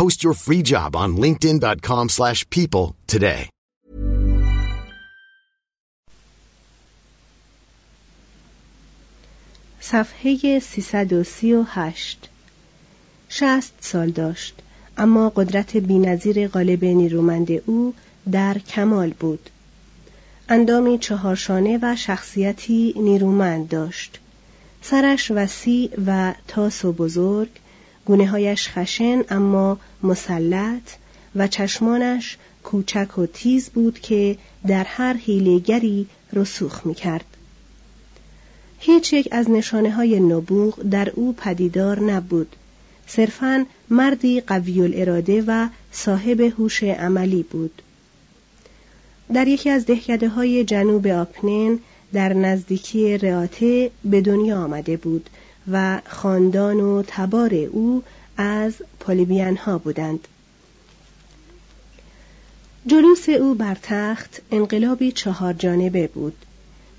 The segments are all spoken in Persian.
Post your free job on linkedin.com/people slash people today. صفحه 338 شست سال داشت اما قدرت بینظیر غالب نیرومند او در کمال بود. اندامی چهارشانه و شخصیتی نیرومند داشت. سرش وسیع و تاس و بزرگ گونه هایش خشن اما مسلط و چشمانش کوچک و تیز بود که در هر حیلهگری رسوخ می کرد. هیچ یک از نشانه های نبوغ در او پدیدار نبود. صرفاً مردی قوی الاراده و صاحب هوش عملی بود. در یکی از دهکده های جنوب آپنن در نزدیکی رئاته به دنیا آمده بود و خاندان و تبار او از پولیبیان ها بودند. جلوس او بر تخت انقلابی چهار جانبه بود.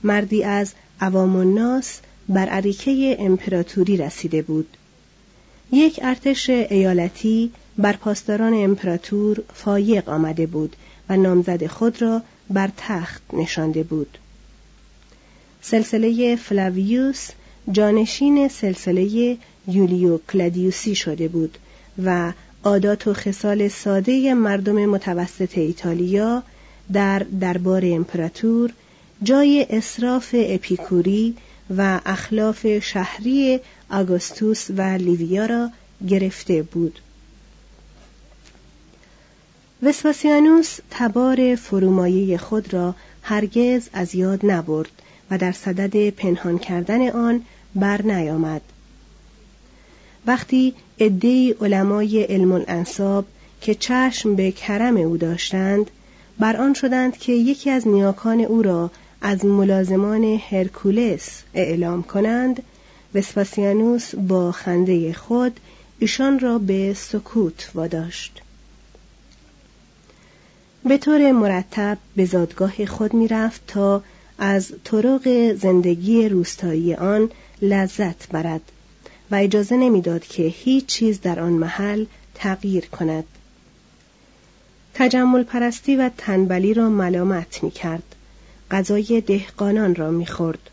مردی از عوام الناس بر اریکه امپراتوری رسیده بود. یک ارتش ایالتی بر پاسداران امپراتور فایق آمده بود و نامزد خود را بر تخت نشانده بود. سلسله فلاویوس جانشین سلسله یولیو کلادیوسی شده بود و عادات و خصال ساده مردم متوسط ایتالیا در دربار امپراتور جای اصراف اپیکوری و اخلاف شهری آگوستوس و لیویا را گرفته بود. وسپاسیانوس تبار فرومایه خود را هرگز از یاد نبرد و در صدد پنهان کردن آن بر نیامد. وقتی عدهای علمای علم الانصاب که چشم به کرم او داشتند بر آن شدند که یکی از نیاکان او را از ملازمان هرکولس اعلام کنند وسپاسیانوس با خنده خود ایشان را به سکوت واداشت به طور مرتب به زادگاه خود می‌رفت تا از طرق زندگی روستایی آن لذت برد و اجازه نمی‌داد که هیچ چیز در آن محل تغییر کند. تجمل پرستی و تنبلی را ملامت می کرد غذای دهقانان را می خورد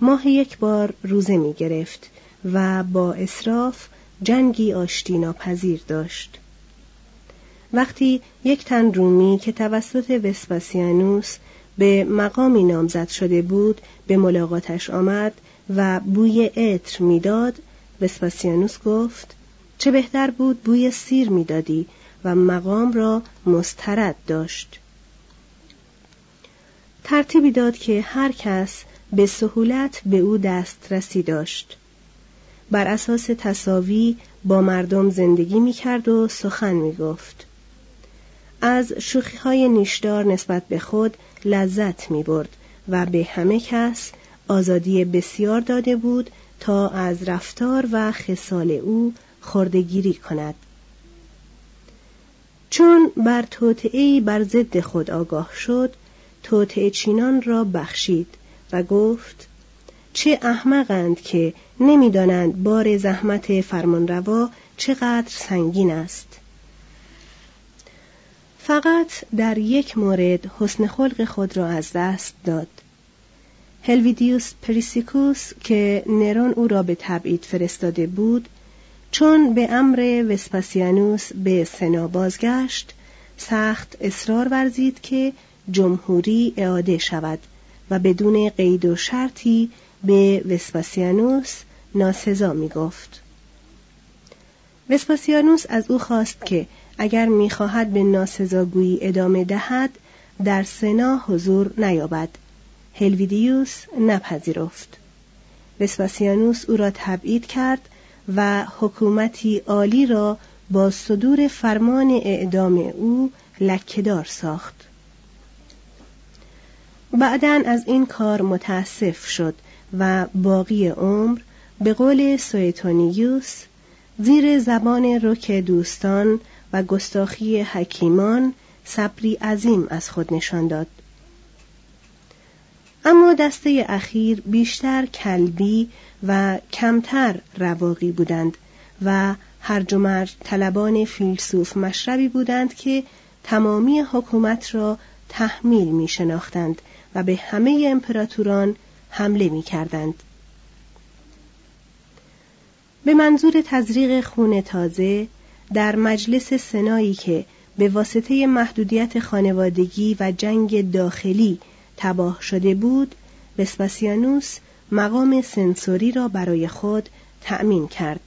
ماه یک بار روزه می گرفت و با اصراف جنگی آشتی ناپذیر داشت. وقتی یک تن رومی که توسط وسپاسیانوس به مقامی نامزد شده بود به ملاقاتش آمد و بوی عطر می‌داد. وسپاسیانوس گفت چه بهتر بود بوی سیر می‌دادی و مقام را مسترد داشت. ترتیبی داد که هر کس به سهولت به او دسترسی داشت. بر اساس تصاوی با مردم زندگی می کرد و سخن می گفت. از شوخی های نیشدار نسبت به خود لذت می برد و به همه کس آزادی بسیار داده بود تا از رفتار و خصال او خردگیری کند. چون بر توطعه بر ضد خود آگاه شد توطعه چینان را بخشید و گفت چه احمقند که نمی‌دانند بار زحمت فرمانروا چقدر سنگین است فقط در یک مورد حسن خلق خود را از دست داد هلویدیوس پریسیکوس که نرون او را به تبعید فرستاده بود چون به امر وسپاسیانوس به سنا بازگشت سخت اصرار ورزید که جمهوری اعاده شود و بدون قید و شرطی به وسپاسیانوس ناسزا می گفت. وسپاسیانوس از او خواست که اگر می‌خواهد به ناسزاگویی ادامه دهد در سنا حضور نیابد. هلویدیوس نپذیرفت. وسپاسیانوس او را تبعید کرد و حکومتی عالی را با صدور فرمان اعدام او لکهدار ساخت. بعدا از این کار متاسف شد و باقی عمر به قول سویتونیوس زیر زبان رک دوستان و گستاخی حکیمان صبری عظیم از خود نشان داد اما دسته اخیر بیشتر کلبی و کمتر رواقی بودند و هر و طلبان فیلسوف مشربی بودند که تمامی حکومت را تحمیل می شناختند و به همه امپراتوران حمله می کردند. به منظور تزریق خون تازه در مجلس سنایی که به واسطه محدودیت خانوادگی و جنگ داخلی تباه شده بود وسپاسیانوس مقام سنسوری را برای خود تأمین کرد.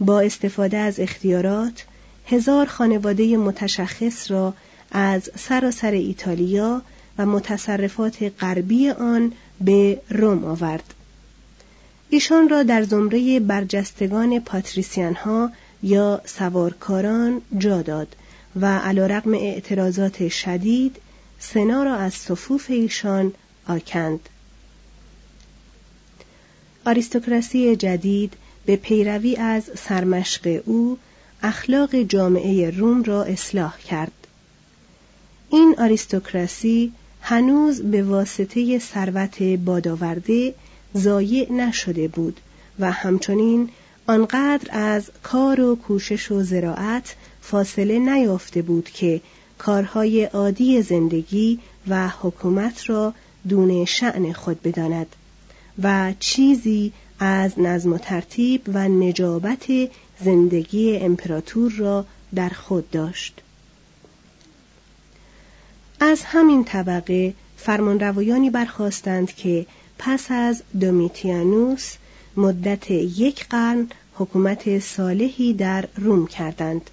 با استفاده از اختیارات هزار خانواده متشخص را از سراسر ایتالیا و متصرفات غربی آن به روم آورد. ایشان را در زمره برجستگان پاتریسیان ها یا سوارکاران جا داد و علیرغم اعتراضات شدید سنا را از صفوف ایشان آکند. آریستوکراسی جدید به پیروی از سرمشق او اخلاق جامعه روم را اصلاح کرد. این آریستوکراسی هنوز به واسطه ثروت بادآورده ضایع نشده بود و همچنین آنقدر از کار و کوشش و زراعت فاصله نیافته بود که کارهای عادی زندگی و حکومت را دون شعن خود بداند و چیزی از نظم و ترتیب و نجابت زندگی امپراتور را در خود داشت. از همین طبقه فرمانروایانی برخواستند که پس از دومیتیانوس مدت یک قرن حکومت صالحی در روم کردند.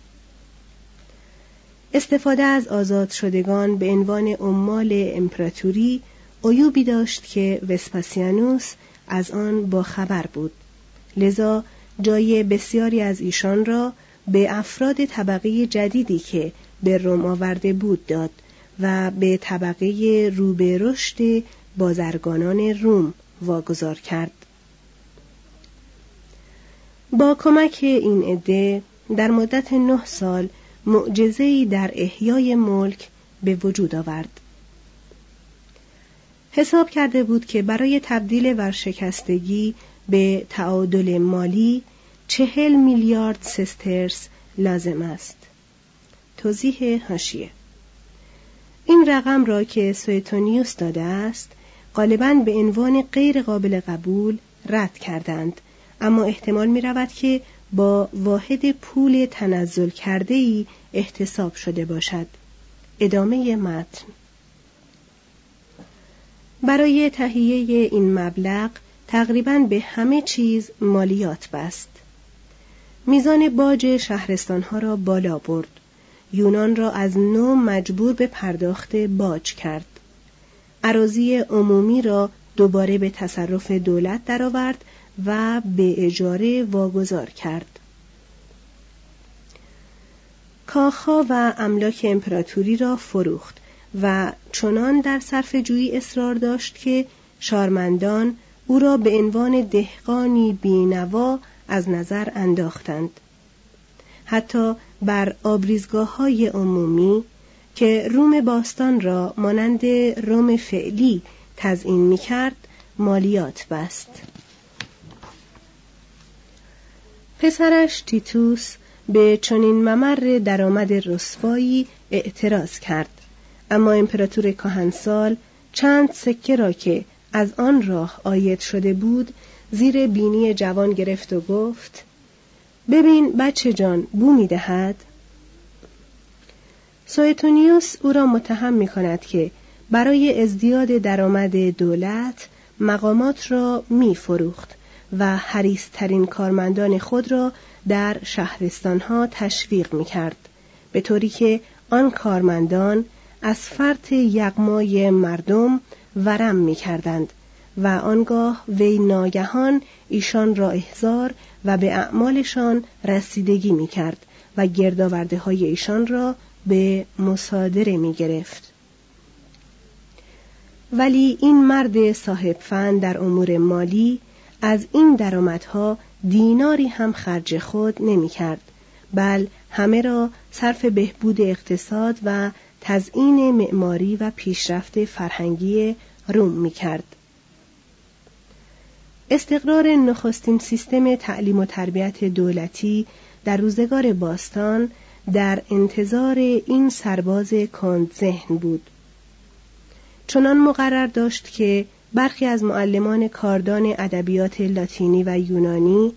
استفاده از آزاد شدگان به عنوان عمال امپراتوری عیوبی داشت که وسپاسیانوس از آن با خبر بود. لذا جای بسیاری از ایشان را به افراد طبقه جدیدی که به روم آورده بود داد و به طبقه روبه رشد بازرگانان روم واگذار کرد. با کمک این عده در مدت نه سال معجزه‌ای در احیای ملک به وجود آورد. حساب کرده بود که برای تبدیل ورشکستگی به تعادل مالی چهل میلیارد سسترس لازم است. توضیح هاشیه. این رقم را که سویتونیوس داده است غالبا به عنوان غیر قابل قبول رد کردند. اما احتمال می رود که با واحد پول تنزل کرده ای احتساب شده باشد. ادامه متن. برای تهیه این مبلغ تقریبا به همه چیز مالیات بست. میزان باج شهرستانها را بالا برد. یونان را از نو مجبور به پرداخت باج کرد. عراضی عمومی را دوباره به تصرف دولت درآورد و به اجاره واگذار کرد. کاخها و املاک امپراتوری را فروخت و چنان در صرف جویی اصرار داشت که شارمندان او را به عنوان دهقانی بینوا از نظر انداختند. حتی بر آبریزگاه های عمومی که روم باستان را مانند روم فعلی تزئین می کرد مالیات بست. پسرش تیتوس به چنین ممر درآمد رسوایی اعتراض کرد. اما امپراتور کهنسال چند سکه را که از آن راه آید شده بود زیر بینی جوان گرفت و گفت ببین بچه جان بو می دهد؟ سویتونیوس او را متهم می کند که برای ازدیاد درآمد دولت مقامات را می فروخت. و حریسترین کارمندان خود را در شهرستانها تشویق می کرد به طوری که آن کارمندان از فرط یغمای مردم ورم می کردند و آنگاه وی ناگهان ایشان را احضار و به اعمالشان رسیدگی می کرد و گردآورده های ایشان را به مصادره می گرفت. ولی این مرد صاحب فن در امور مالی از این درآمدها دیناری هم خرج خود نمی کرد بل همه را صرف بهبود اقتصاد و تزئین معماری و پیشرفت فرهنگی روم می کرد. استقرار نخستین سیستم تعلیم و تربیت دولتی در روزگار باستان در انتظار این سرباز کند ذهن بود چنان مقرر داشت که برخی از معلمان کاردان ادبیات لاتینی و یونانی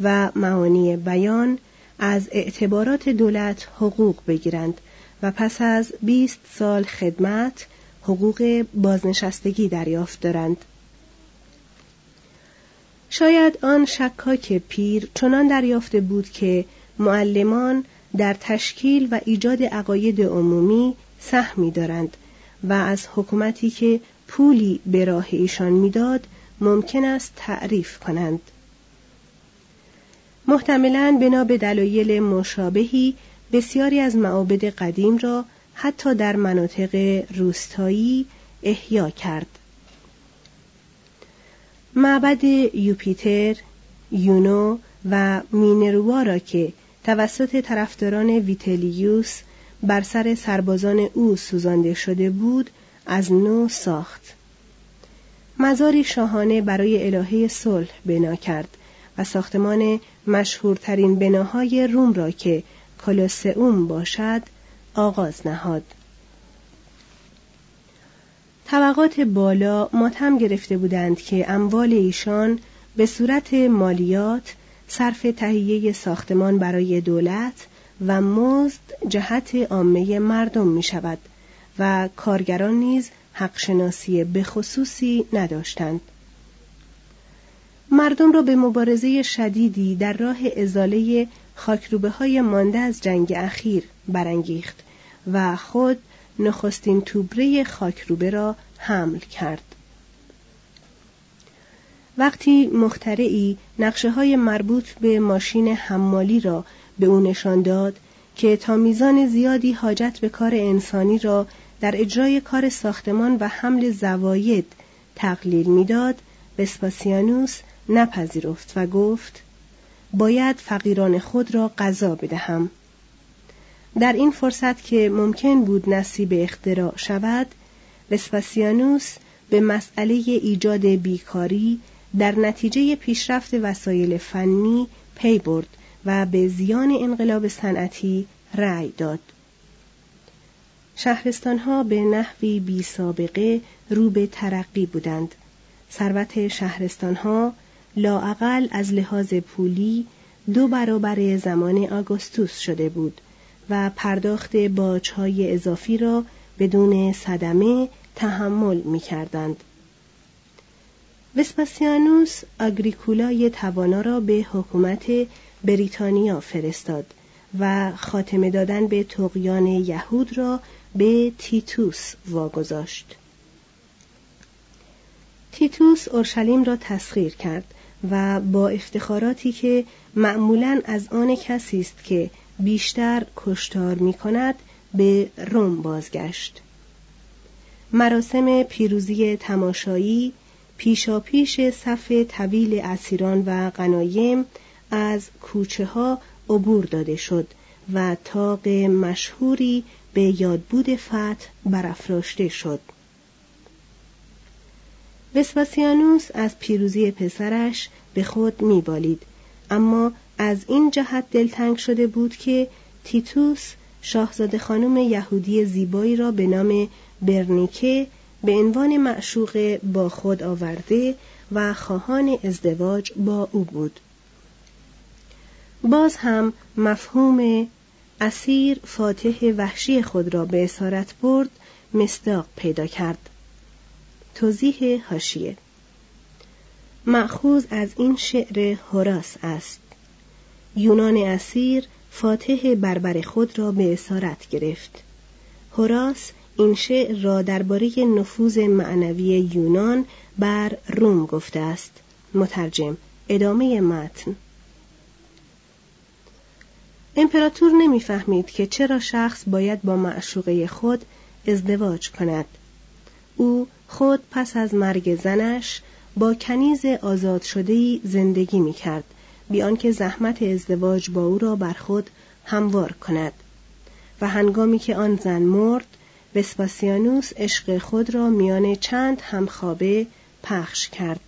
و معانی بیان از اعتبارات دولت حقوق بگیرند و پس از 20 سال خدمت حقوق بازنشستگی دریافت دارند. شاید آن شکاک پیر چنان دریافته بود که معلمان در تشکیل و ایجاد عقاید عمومی سهمی دارند و از حکومتی که پولی به راه ایشان می‌داد ممکن است تعریف کنند. محتملا بنا به دلایل مشابهی بسیاری از معابد قدیم را حتی در مناطق روستایی احیا کرد. معبد یوپیتر یونو و مینروا را که توسط طرفداران ویتلیوس بر سر سربازان او سوزانده شده بود از نو ساخت. مزاری شاهانه برای الهه صلح بنا کرد و ساختمان مشهورترین بناهای روم را که کلوسئوم باشد آغاز نهاد. طبقات بالا ماتم گرفته بودند که اموال ایشان به صورت مالیات صرف تهیه ساختمان برای دولت و مزد جهت عامه مردم می شود و کارگران نیز حقشناسی خصوصی نداشتند. مردم را به مبارزه شدیدی در راه ازاله خاکروبه های مانده از جنگ اخیر برانگیخت و خود نخستین توبره خاکروبه را حمل کرد. وقتی مخترعی نقشه های مربوط به ماشین حمالی را به او نشان داد که تا میزان زیادی حاجت به کار انسانی را در اجرای کار ساختمان و حمل زواید تقلیل می‌داد وسپاسیانوس نپذیرفت و گفت باید فقیران خود را غذا بدهم در این فرصت که ممکن بود نصیب اختراع شود وسپاسیانوس به مسئله ایجاد بیکاری در نتیجه پیشرفت وسایل فنی پی برد و به زیان انقلاب صنعتی رأی داد. شهرستانها به نحوی بی سابقه رو به ترقی بودند. ثروت شهرستانها لاعقل از لحاظ پولی دو برابر زمان آگوستوس شده بود و پرداخت باجهای اضافی را بدون صدمه تحمل می کردند. وسپاسیانوس آگریکولای توانا را به حکومت بریتانیا فرستاد و خاتمه دادن به تقیان یهود را به تیتوس واگذاشت. تیتوس اورشلیم را تسخیر کرد و با افتخاراتی که معمولا از آن کسی است که بیشتر کشتار می کند به روم بازگشت. مراسم پیروزی تماشایی پیشاپیش صف طویل اسیران و غنایم از کوچه ها عبور داده شد و تاق مشهوری به یادبود فتح برافراشته شد. وسپاسیانوس از پیروزی پسرش به خود میبالید اما از این جهت دلتنگ شده بود که تیتوس شاهزاده خانم یهودی زیبایی را به نام برنیکه به عنوان معشوق با خود آورده و خواهان ازدواج با او بود باز هم مفهوم اسیر فاتح وحشی خود را به اسارت برد مصداق پیدا کرد. توضیح هاشیه مأخوذ از این شعر هوراس است. یونان اسیر فاتح بربر خود را به اسارت گرفت. هوراس این شعر را درباره نفوذ معنوی یونان بر روم گفته است. مترجم ادامه متن. امپراتور نمی‌فهمید که چرا شخص باید با معشوقه خود ازدواج کند. او خود پس از مرگ زنش با کنیز آزاد شدهی زندگی می کرد بیان که زحمت ازدواج با او را بر خود هموار کند. و هنگامی که آن زن مرد وسپاسیانوس عشق خود را میان چند همخوابه پخش کرد.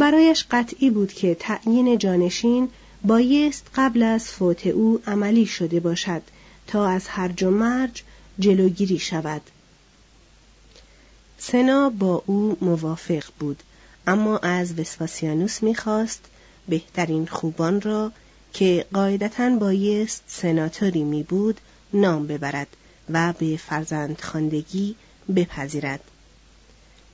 برایش قطعی بود که تعیین جانشین بایست قبل از فوت او عملی شده باشد تا از هرج و مرج جلوگیری شود. سنا با او موافق بود اما از وسپاسیانوس می‌خواست بهترین خوبان را که قاعدتا بایست سناتوری می بود نام ببرد و به فرزند خاندگی بپذیرد.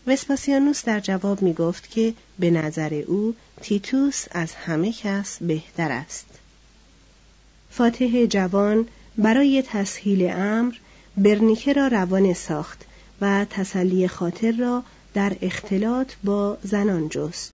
وسپاسیانوس در جواب می گفت که به نظر او تیتوس از همه کس بهتر است فاتح جوان برای تسهیل امر برنیکه را روانه ساخت و تسلی خاطر را در اختلاط با زنان جست.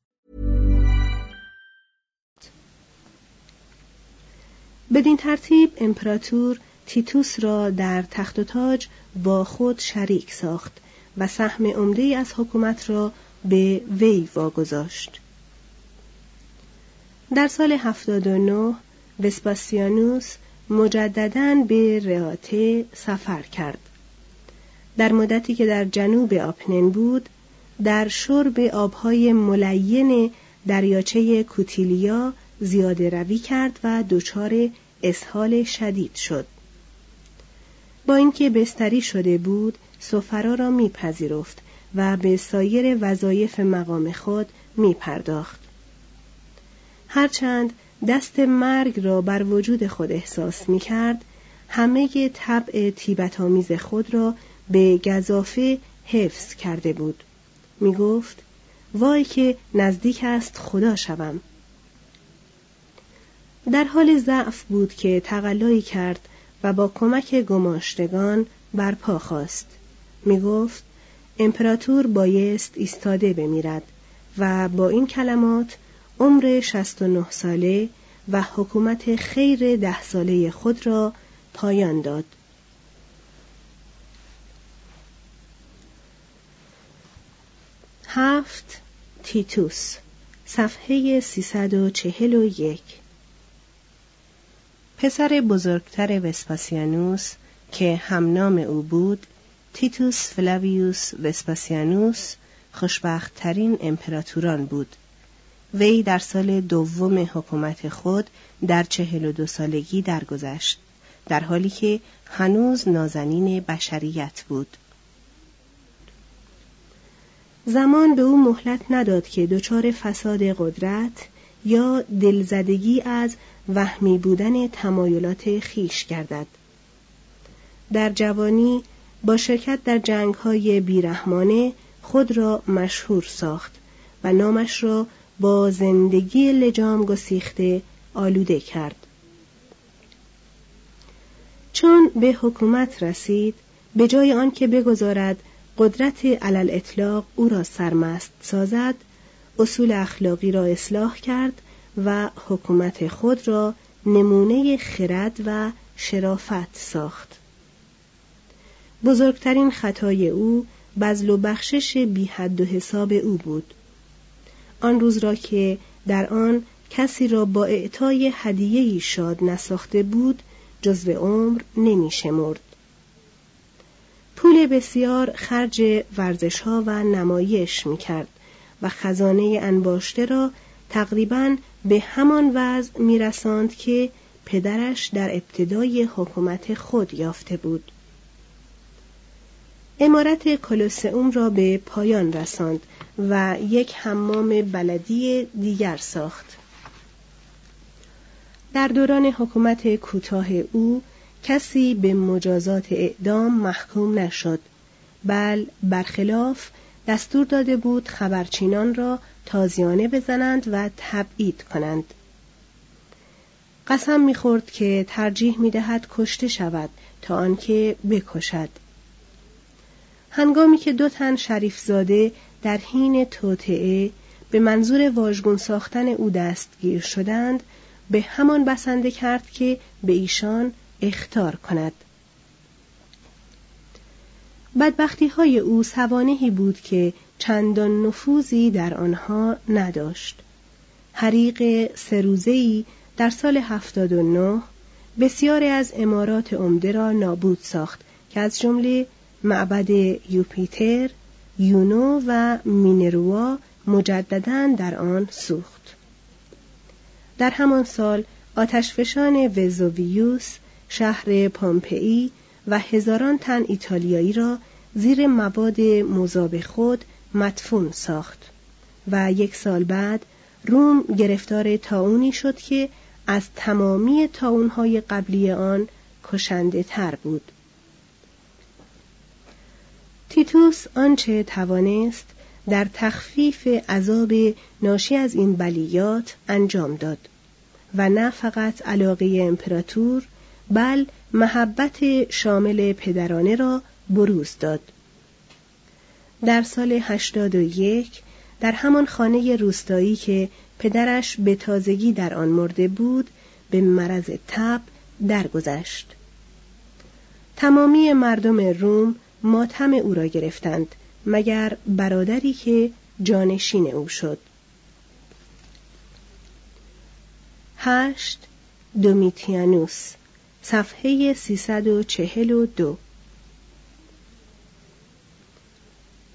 بدین ترتیب امپراتور تیتوس را در تخت و تاج با خود شریک ساخت و سهم عمده از حکومت را به وی واگذاشت. در سال 79 وسپاسیانوس مجددا به رئاته سفر کرد. در مدتی که در جنوب آپنن بود، در شرب آبهای ملین دریاچه کوتیلیا زیاده روی کرد و دچار اسهال شدید شد. با اینکه بستری شده بود سفرا را میپذیرفت و به سایر وظایف مقام خود می پرداخت. هرچند دست مرگ را بر وجود خود احساس می کرد همه طبع تیبت آمیز خود را به گذافه حفظ کرده بود می گفت وای که نزدیک است خدا شوم در حال ضعف بود که تقلایی کرد و با کمک گماشتگان برپا خواست می گفت امپراتور بایست ایستاده بمیرد و با این کلمات عمر 69 ساله و حکومت خیر ده ساله خود را پایان داد. هفت تیتوس صفحه 341 پسر بزرگتر وسپاسیانوس که همنام او بود تیتوس فلاویوس وسپاسیانوس خوشبختترین امپراتوران بود. وی در سال دوم حکومت خود در چهل و دو سالگی درگذشت در حالی که هنوز نازنین بشریت بود. زمان به او مهلت نداد که دچار فساد قدرت یا دلزدگی از وهمی بودن تمایلات خیش گردد در جوانی با شرکت در جنگ های بیرحمانه خود را مشهور ساخت و نامش را با زندگی لجام گسیخته آلوده کرد. چون به حکومت رسید به جای آنکه بگذارد قدرت علل اطلاق او را سرمست سازد اصول اخلاقی را اصلاح کرد و حکومت خود را نمونه خرد و شرافت ساخت. بزرگترین خطای او بزل و بخشش بی حد و حساب او بود. آن روز را که در آن کسی را با اعطای هدیه‌ای شاد نساخته بود جزو عمر نمی شمرد. پول بسیار خرج ورزش ها و نمایش می کرد. و خزانه انباشته را تقریبا به همان وضع می رساند که پدرش در ابتدای حکومت خود یافته بود. امارت کلوسئوم را به پایان رساند و یک حمام بلدی دیگر ساخت. در دوران حکومت کوتاه او کسی به مجازات اعدام محکوم نشد بل برخلاف دستور داده بود خبرچینان را تازیانه بزنند و تبعید کنند. قسم می‌خورد که ترجیح می‌دهد کشته شود تا آنکه بکشد. هنگامی که دو تن شریف زاده در حین توطعه به منظور واژگون ساختن او دستگیر شدند به همان بسنده کرد که به ایشان اختار کند. بدبختی های او سوانهی بود که چندان نفوذی در آنها نداشت حریق سروزهی در سال 79 بسیاری از امارات عمده را نابود ساخت که از جمله معبد یوپیتر، یونو و مینروا مجددا در آن سوخت. در همان سال آتشفشان وزوویوس شهر پامپئی و هزاران تن ایتالیایی را زیر مواد مذاب خود مدفون ساخت و یک سال بعد روم گرفتار تاونی شد که از تمامی تاونهای قبلی آن کشنده تر بود. تیتوس آنچه توانست در تخفیف عذاب ناشی از این بلیات انجام داد و نه فقط علاقه امپراتور بل محبت شامل پدرانه را بروز داد. در سال 81 در همان خانه روستایی که پدرش به تازگی در آن مرده بود به مرض تب درگذشت. تمامی مردم روم ماتم او را گرفتند مگر برادری که جانشین او شد. هشت دومیتیانوس صفحه 342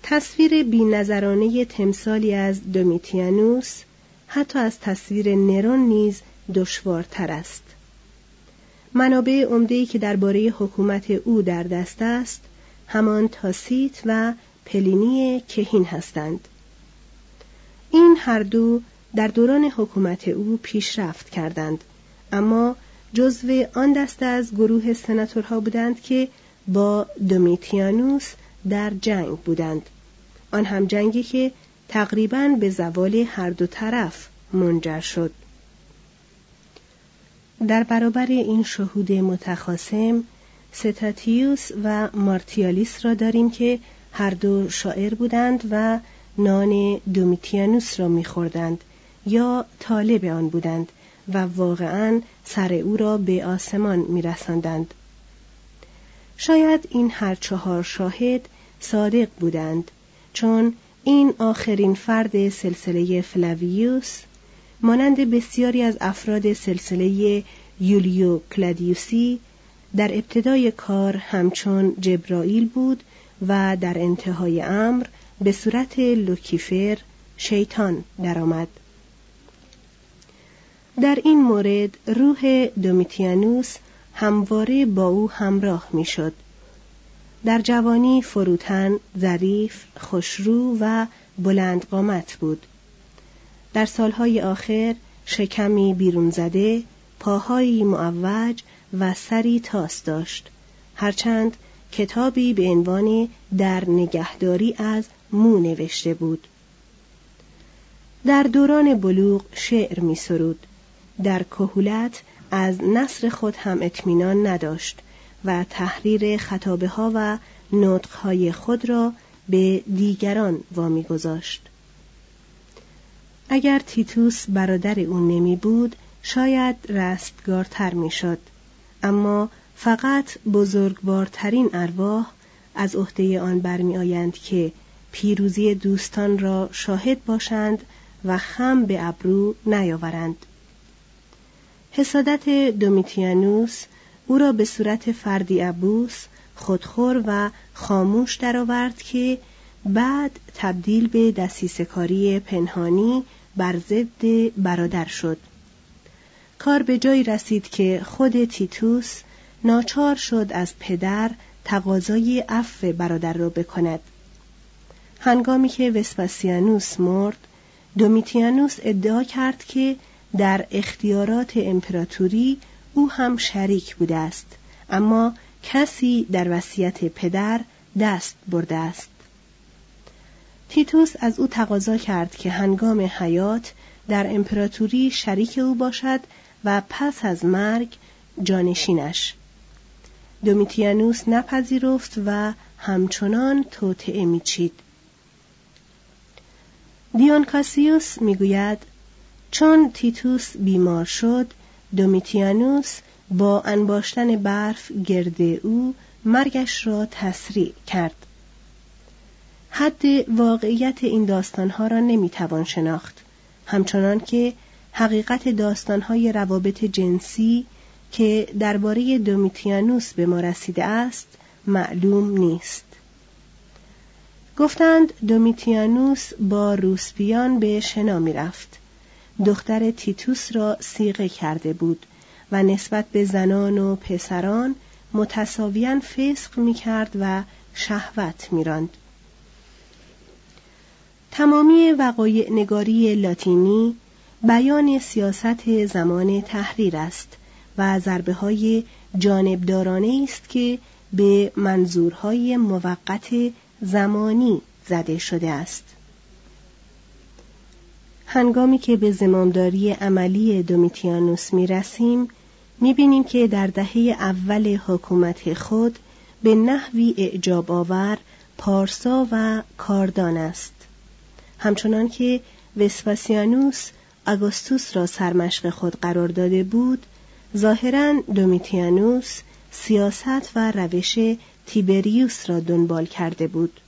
تصویر بینظرانه تمثالی از دومیتیانوس حتی از تصویر نرون نیز دشوارتر است. منابع عمده‌ای که درباره حکومت او در دست است همان تاسیت و پلینی کهین هستند. این هر دو در دوران حکومت او پیشرفت کردند اما جزو آن دسته از گروه سناتورها بودند که با دومیتیانوس در جنگ بودند. آن هم جنگی که تقریبا به زوال هر دو طرف منجر شد. در برابر این شهود متخاسم ستاتیوس و مارتیالیس را داریم که هر دو شاعر بودند و نان دومیتیانوس را میخوردند یا طالب آن بودند. و واقعا سر او را به آسمان میرساندند شاید این هر چهار شاهد صادق بودند چون این آخرین فرد سلسله فلاویوس مانند بسیاری از افراد سلسله یولیو کلادیوسی در ابتدای کار همچون جبرائیل بود و در انتهای امر به صورت لوکیفر شیطان درآمد. در این مورد روح دومیتیانوس همواره با او همراه می‌شد. در جوانی فروتن، ظریف، خوشرو و بلند قامت بود. در سالهای آخر شکمی بیرون زده، پاهایی معوج و سری تاس داشت. هرچند کتابی به عنوان در نگهداری از مو نوشته بود. در دوران بلوغ شعر می سرود. در کهولت از نصر خود هم اطمینان نداشت و تحریر خطابه ها و نطق های خود را به دیگران وامی گذاشت. اگر تیتوس برادر او نمی بود شاید رستگارتر می‌شد اما فقط بزرگوارترین ارواح از عهده آن برمیآیند که پیروزی دوستان را شاهد باشند و خم به ابرو نیاورند حسادت دومیتیانوس او را به صورت فردی ابوس خودخور و خاموش درآورد که بعد تبدیل به دسیسکاری پنهانی بر ضد برادر شد. کار به جایی رسید که خود تیتوس ناچار شد از پدر تقاضای عفو برادر را بکند. هنگامی که وسپاسیانوس مرد دومیتیانوس ادعا کرد که در اختیارات امپراتوری او هم شریک بوده است اما کسی در وصیت پدر دست برده است. تیتوس از او تقاضا کرد که هنگام حیات در امپراتوری شریک او باشد و پس از مرگ جانشینش. دومیتیانوس نپذیرفت و همچنان توطعه میچید. دیونکاسیوس می‌گوید چون تیتوس بیمار شد دومیتیانوس با انباشتن برف گرد او مرگش را تسریع کرد. حد واقعیت این داستانها را نمی‌توان شناخت. همچنان که حقیقت داستانهای روابط جنسی که درباره دومیتیانوس به ما رسیده است معلوم نیست. گفتند دومیتیانوس با روسپیان به شنا می‌رفت. دختر تیتوس را سیغه کرده بود و نسبت به زنان و پسران متساویاً فسق می کرد و شهوت میراند. تمامی وقایع نگاری لاتینی بیان سیاست زمان تحریر است و ضربه های جانبدارانه است که به منظورهای موقت زمانی زده شده است. هنگامی که به زمامداری عملی دومیتیانوس می رسیم می بینیم که در دهه اول حکومت خود به نحوی اعجاب آور پارسا و کاردان است. همچنان که وسپاسیانوس آگوستوس را سرمشق خود قرار داده بود ظاهرا دومیتیانوس سیاست و روش تیبریوس را دنبال کرده بود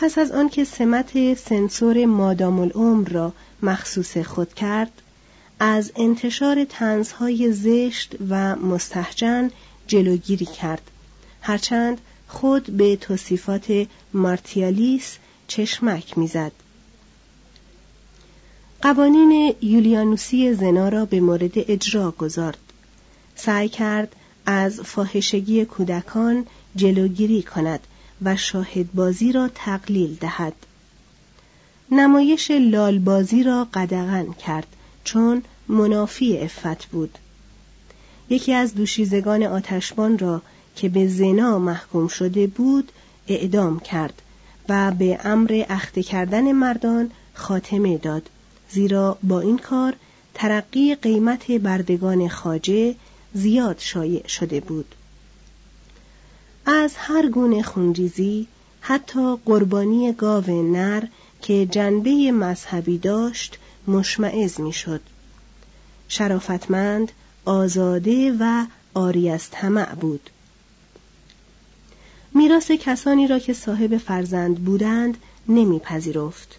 پس از آنکه سمت سنسور مادام العمر را مخصوص خود کرد از انتشار تنزهای زشت و مستحجن جلوگیری کرد. هرچند خود به توصیفات مارتیالیس چشمک می‌زد. قوانین یولیانوسی زنا را به مورد اجرا گذارد. سعی کرد از فاحشگی کودکان جلوگیری کند و شاهدبازی را تقلیل دهد. نمایش لالبازی را قدغن کرد چون منافی افت بود. یکی از دوشیزگان آتشبان را که به زنا محکوم شده بود اعدام کرد و به امر اخته کردن مردان خاتمه داد زیرا با این کار ترقی قیمت بردگان خاجه زیاد شایع شده بود. از هر گونه خونریزی حتی قربانی گاو نر که جنبه مذهبی داشت مشمعز می‌شد. شرافتمند آزاده و آری از طمع بود. میراث کسانی را که صاحب فرزند بودند نمیپذیرفت.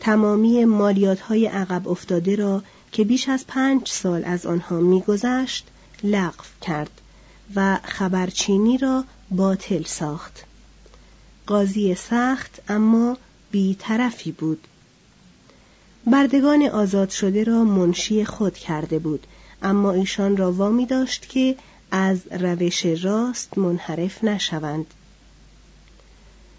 تمامی مالیات های عقب افتاده را که بیش از پنج سال از آنها میگذشت لغو کرد و خبرچینی را باطل ساخت. قاضی سخت اما بیطرفی بود. بردگان آزاد شده را منشی خود کرده بود اما ایشان را وامی داشت که از روش راست منحرف نشوند.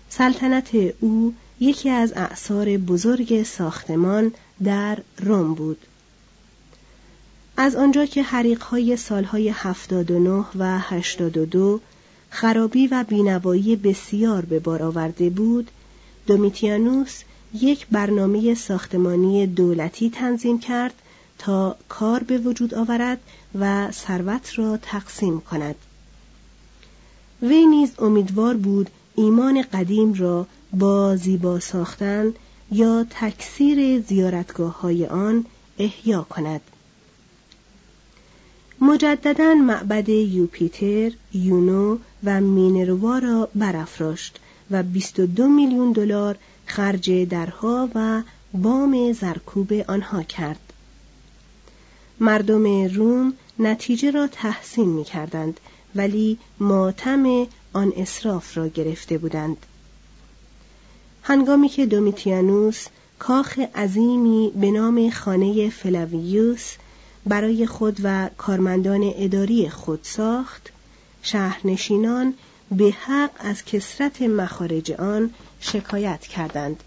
سلطنت او یکی از اعثار بزرگ ساختمان در روم بود. از آنجا که حریقهای سالهای 79 و 82 خرابی و بینوایی بسیار به بار آورده بود دومیتیانوس یک برنامه ساختمانی دولتی تنظیم کرد تا کار به وجود آورد و ثروت را تقسیم کند. وی نیز امیدوار بود ایمان قدیم را با زیبا ساختن یا تکثیر زیارتگاه های آن احیا کند. مجددا معبد یوپیتر، یونو و مینروا را برافراشت و 22 میلیون دلار خرج درها و بام زرکوب آنها کرد. مردم روم نتیجه را تحسین می کردند ولی ماتم آن اصراف را گرفته بودند. هنگامی که دومیتیانوس کاخ عظیمی به نام خانه فلاویوس برای خود و کارمندان اداری خود ساخت شهرنشینان به حق از کسرت مخارج آن شکایت کردند.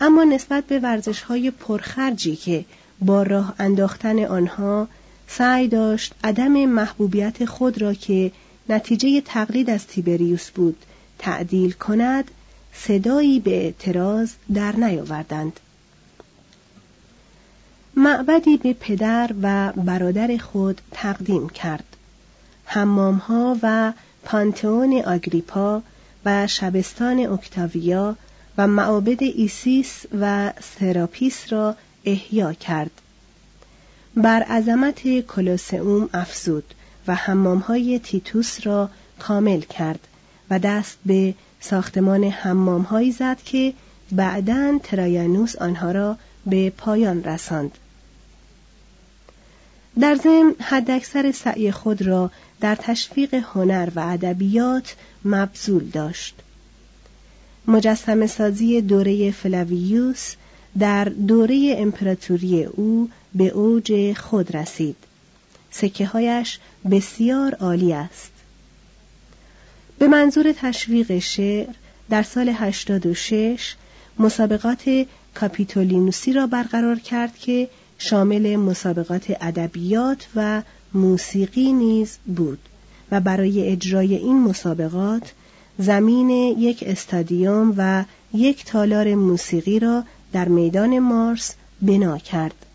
اما نسبت به ورزش های پرخرجی که با راه انداختن آنها سعی داشت عدم محبوبیت خود را که نتیجه تقلید از تیبریوس بود تعدیل کند صدایی به اعتراض در نیاوردند. معبدی به پدر و برادر خود تقدیم کرد. حمامها و پانتئون آگریپا و شبستان اکتاویا و معابد ایسیس و سراپیس را احیا کرد. بر عظمت کلوسئوم افزود و حمامهای تیتوس را کامل کرد و دست به ساختمان حمامهایی زد که بعدا ترایانوس آنها را به پایان رساند. در ضمن حداکثر سعی خود را در تشویق هنر و ادبیات مبذول داشت. مجسم سازی دوره فلاویوس در دوره امپراتوری او به اوج خود رسید. سکه هایش بسیار عالی است. به منظور تشویق شعر در سال 86 مسابقات کاپیتولینوسی را برقرار کرد که شامل مسابقات ادبیات و موسیقی نیز بود و برای اجرای این مسابقات زمین یک استادیوم و یک تالار موسیقی را در میدان مارس بنا کرد.